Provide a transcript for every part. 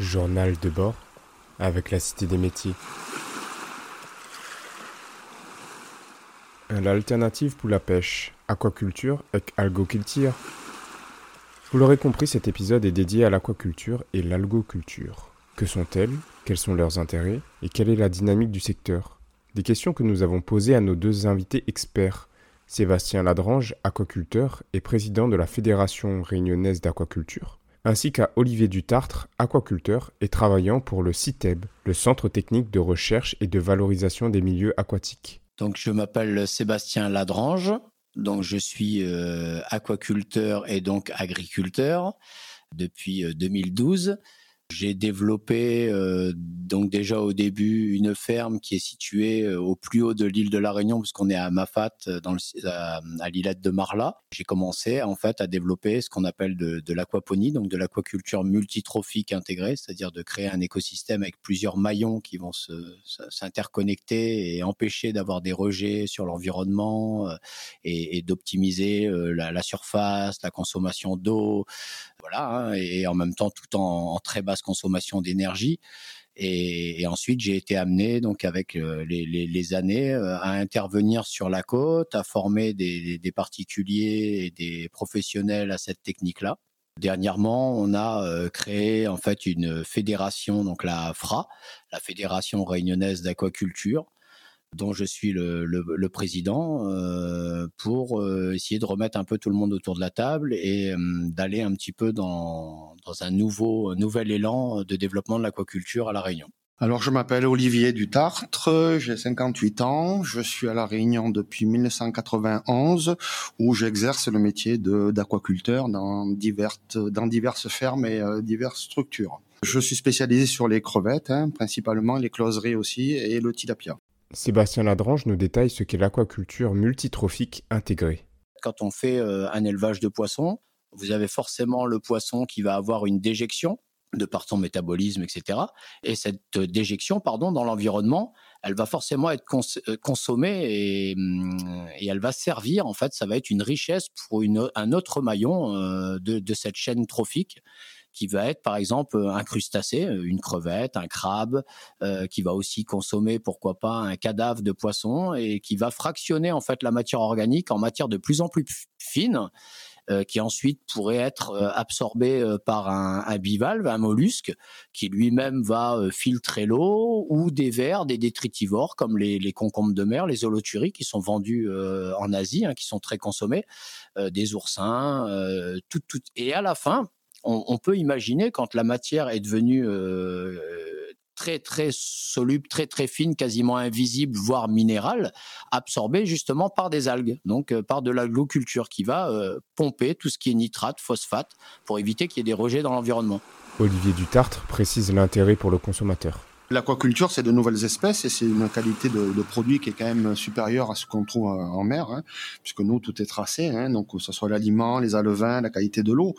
Journal de bord avec la Cité des métiers. L'alternative pour la pêche, aquaculture et algoculture. Vous l'aurez compris, cet épisode est dédié à l'aquaculture et l'algoculture. Que sont-elles? Quels sont leurs intérêts? Et quelle est la dynamique du secteur? Des questions que nous avons posées à nos deux invités experts. Sébastien Ladrange, aquaculteur et président de la Fédération réunionnaise d'aquaculture, ainsi qu'à Olivier Dutartre, aquaculteur et travaillant pour le CITEB, le Centre technique de recherche et de valorisation des milieux aquatiques. Donc je m'appelle Sébastien Ladrange, donc je suis euh, aquaculteur et donc agriculteur depuis 2012. J'ai développé euh, donc déjà au début une ferme qui est située euh, au plus haut de l'île de la Réunion puisqu'on est à Mafat euh, le, à, l'îlette de Marla. J'ai commencé en fait à développer ce qu'on appelle de, l'aquaponie, donc de l'aquaculture multitrophique intégrée, c'est-à-dire de créer un écosystème avec plusieurs maillons qui vont s'interconnecter et empêcher d'avoir des rejets sur l'environnement et, d'optimiser la, la, surface, la consommation d'eau, voilà, hein, et en même temps tout en, en très basse consommation d'énergie. Et, ensuite, j'ai été amené, donc avec euh, les, années, euh, à intervenir sur la côte, à former des, particuliers et des professionnels à cette technique-là. Dernièrement, on a euh, créé en fait une fédération, donc la FRA, la Fédération réunionnaise d'aquaculture, dont je suis le, le, président, euh, pour euh, essayer de remettre un peu tout le monde autour de la table et euh, d'aller un petit peu dans, dans un nouveau, nouvel élan de développement de l'aquaculture à La Réunion. Alors, je m'appelle Olivier Dutartre, j'ai 58 ans, je suis à La Réunion depuis 1991, où j'exerce le métier d'aquaculteur dans, diverses, dans diverses fermes et diverses structures. Je suis spécialisé sur les crevettes, hein, principalement les closeries aussi, et le tilapia. Sébastien Ladrange nous détaille ce qu'est l'aquaculture multitrophique intégrée. Quand on fait euh, un élevage de poissons, vous avez forcément le poisson qui va avoir une déjection de par son métabolisme, etc. Et cette déjection, pardon, dans l'environnement, elle va forcément être euh, consommée hum, et, elle va servir, en fait, ça va être une richesse pour un autre maillon euh, de, cette chaîne trophique qui va être par exemple un crustacé, une crevette, un crabe, euh, qui va aussi consommer pourquoi pas un cadavre de poisson et qui va fractionner en fait la matière organique en matière de plus en plus fine. Euh, qui ensuite pourrait être euh, absorbée euh, par un, bivalve, un mollusque, qui lui-même va filtrer l'eau, ou des vers, des détritivores comme les, les, concombres de mer, les holoturies qui sont vendus en Asie, hein, qui sont très consommés, des oursins, tout, tout. Et à la fin, on, peut imaginer quand la matière est devenue euh, très très soluble, très très fine, quasiment invisible, voire minérale, absorbée justement par des algues, donc euh, par de l'agloculture qui va euh, pomper tout ce qui est nitrate, phosphate, pour éviter qu'il y ait des rejets dans l'environnement. Olivier Dutartre précise l'intérêt pour le consommateur. L'aquaculture, c'est de nouvelles espèces et c'est une qualité de, produit qui est quand même supérieure à ce qu'on trouve en mer, hein, puisque nous, tout est tracé, hein, donc que ce soit l'aliment, les alevins, la qualité de l'eau.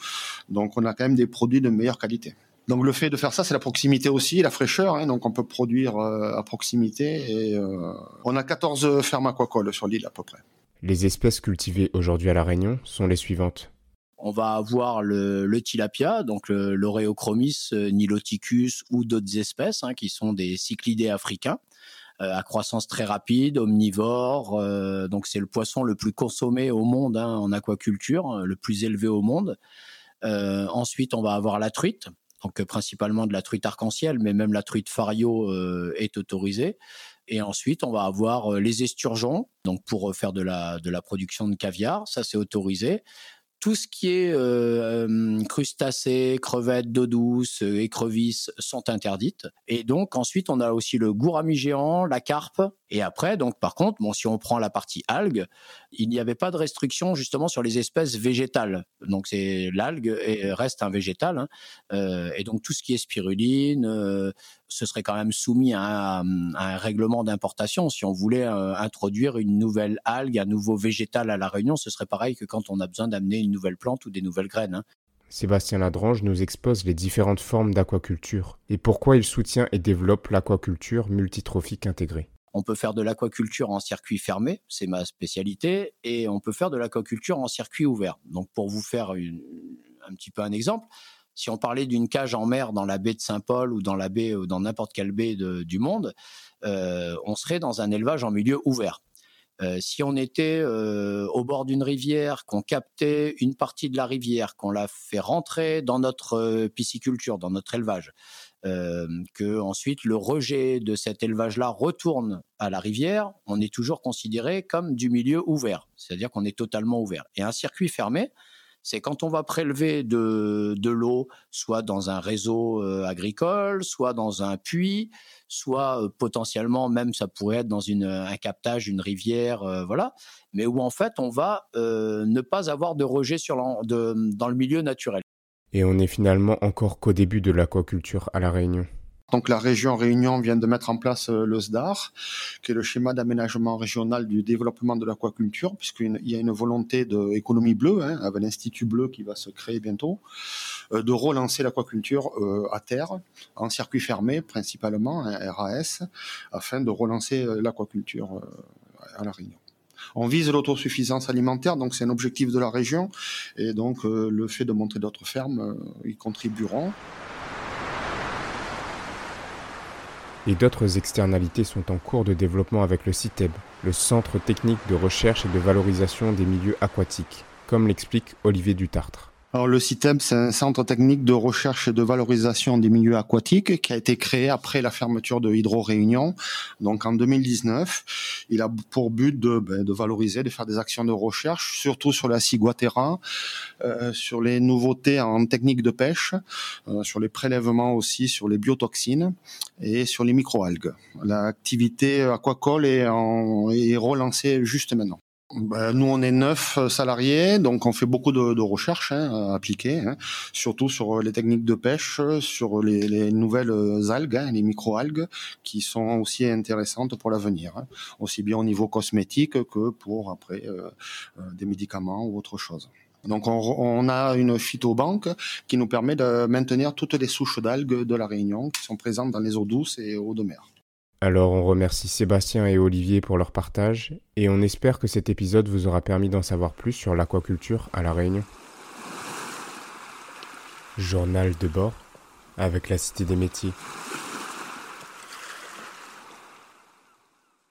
Donc on a quand même des produits de meilleure qualité. Donc le fait de faire ça, c'est la proximité aussi, la fraîcheur. Hein, donc on peut produire euh, à proximité. Euh, on a 14 fermes aquacoles sur l'île à peu près. Les espèces cultivées aujourd'hui à la Réunion sont les suivantes on va avoir le, tilapia, donc l'Oreochromis euh, niloticus ou d'autres espèces hein, qui sont des cyclidés africains euh, à croissance très rapide, omnivore. Euh, donc c'est le poisson le plus consommé au monde hein, en aquaculture, le plus élevé au monde. ensuite, on va avoir la truite, donc principalement de la truite arc-en-ciel, mais même la truite fario est autorisée. Et ensuite, on va avoir les esturgeons, donc pour faire de la, de la production de caviar, ça c'est autorisé tout ce qui est euh, euh, crustacés, crevettes d'eau douce, euh, écrevisses sont interdites. Et donc ensuite, on a aussi le gourami géant, la carpe. Et après, donc par contre, bon, si on prend la partie algues, il n'y avait pas de restriction justement sur les espèces végétales. Donc c'est l'algue reste un végétal. Hein. Euh, et donc tout ce qui est spiruline, euh, ce serait quand même soumis à un, règlement d'importation. Si on voulait euh, introduire une nouvelle algue, un nouveau végétal à la Réunion, ce serait pareil que quand on a besoin d'amener une nouvelle plante ou des nouvelles graines. Hein. Sébastien Ladrange nous expose les différentes formes d'aquaculture et pourquoi il soutient et développe l'aquaculture multitrophique intégrée. On peut faire de l'aquaculture en circuit fermé, c'est ma spécialité, et on peut faire de l'aquaculture en circuit ouvert. Donc pour vous faire un petit peu un exemple, Si on parlait d'une cage en mer dans la baie de Saint-Paul ou dans la baie ou dans n'importe quelle baie du monde, on serait dans un élevage en milieu ouvert. Euh, si on était euh, au bord d'une rivière, qu'on captait une partie de la rivière, qu'on la fait rentrer dans notre euh, pisciculture, dans notre élevage, que ensuite le rejet de cet élevage-là retourne à la rivière, on est toujours considéré comme du milieu ouvert, c'est-à-dire qu'on est totalement ouvert. Et un circuit fermé, c'est quand on va prélever de, de l'eau, soit dans un réseau euh, agricole, soit dans un puits, soit euh, potentiellement même ça pourrait être dans un captage, une rivière, euh, voilà, mais où en fait on va ne pas avoir de rejet dans le milieu naturel. Et on est finalement encore qu'au début de l'aquaculture à La Réunion. Donc la région Réunion vient de mettre en place euh, le SDAR, qui est le schéma d'aménagement régional du développement de l'aquaculture, puisqu'il y a une volonté d'économie bleue, hein, avec l'Institut bleu qui va se créer bientôt, euh, de relancer l'aquaculture euh, à terre, en circuit fermé principalement, hein, RAS, afin de relancer l'aquaculture à la Réunion. On vise l'autosuffisance alimentaire, donc c'est un objectif de la région, et donc le fait de montrer d'autres fermes y contribueront. Et d'autres externalités sont en cours de développement avec le CITEB, le Centre technique de recherche et de valorisation des milieux aquatiques, comme l'explique Olivier Dutartre. Alors le CITEM, c'est un centre technique de recherche et de valorisation des milieux aquatiques qui a été créé après la fermeture de Hydro Réunion, donc en 2019. Il a pour but de, ben, de valoriser, de faire des actions de recherche, surtout sur la ciguatera, euh, sur les nouveautés en technique de pêche, euh, sur les prélèvements aussi, sur les biotoxines et sur les microalgues. L'activité aquacole est, en, est relancée juste maintenant. Ben, nous, on est neuf euh, salariés, donc on fait beaucoup de, de recherches hein, appliquées, hein, surtout sur les techniques de pêche, sur les, les nouvelles algues, hein, les micro-algues, qui sont aussi intéressantes pour l'avenir, hein. aussi bien au niveau cosmétique que pour après euh, euh, des médicaments ou autre chose. Donc on, on, a une phytobanque qui nous permet de maintenir toutes les souches d'algues de la Réunion qui sont présentes dans les eaux douces et eaux de mer. Alors on remercie Sébastien et Olivier pour leur partage et on espère que cet épisode vous aura permis d'en savoir plus sur l'aquaculture à La Réunion. Journal de bord avec la Cité des métiers.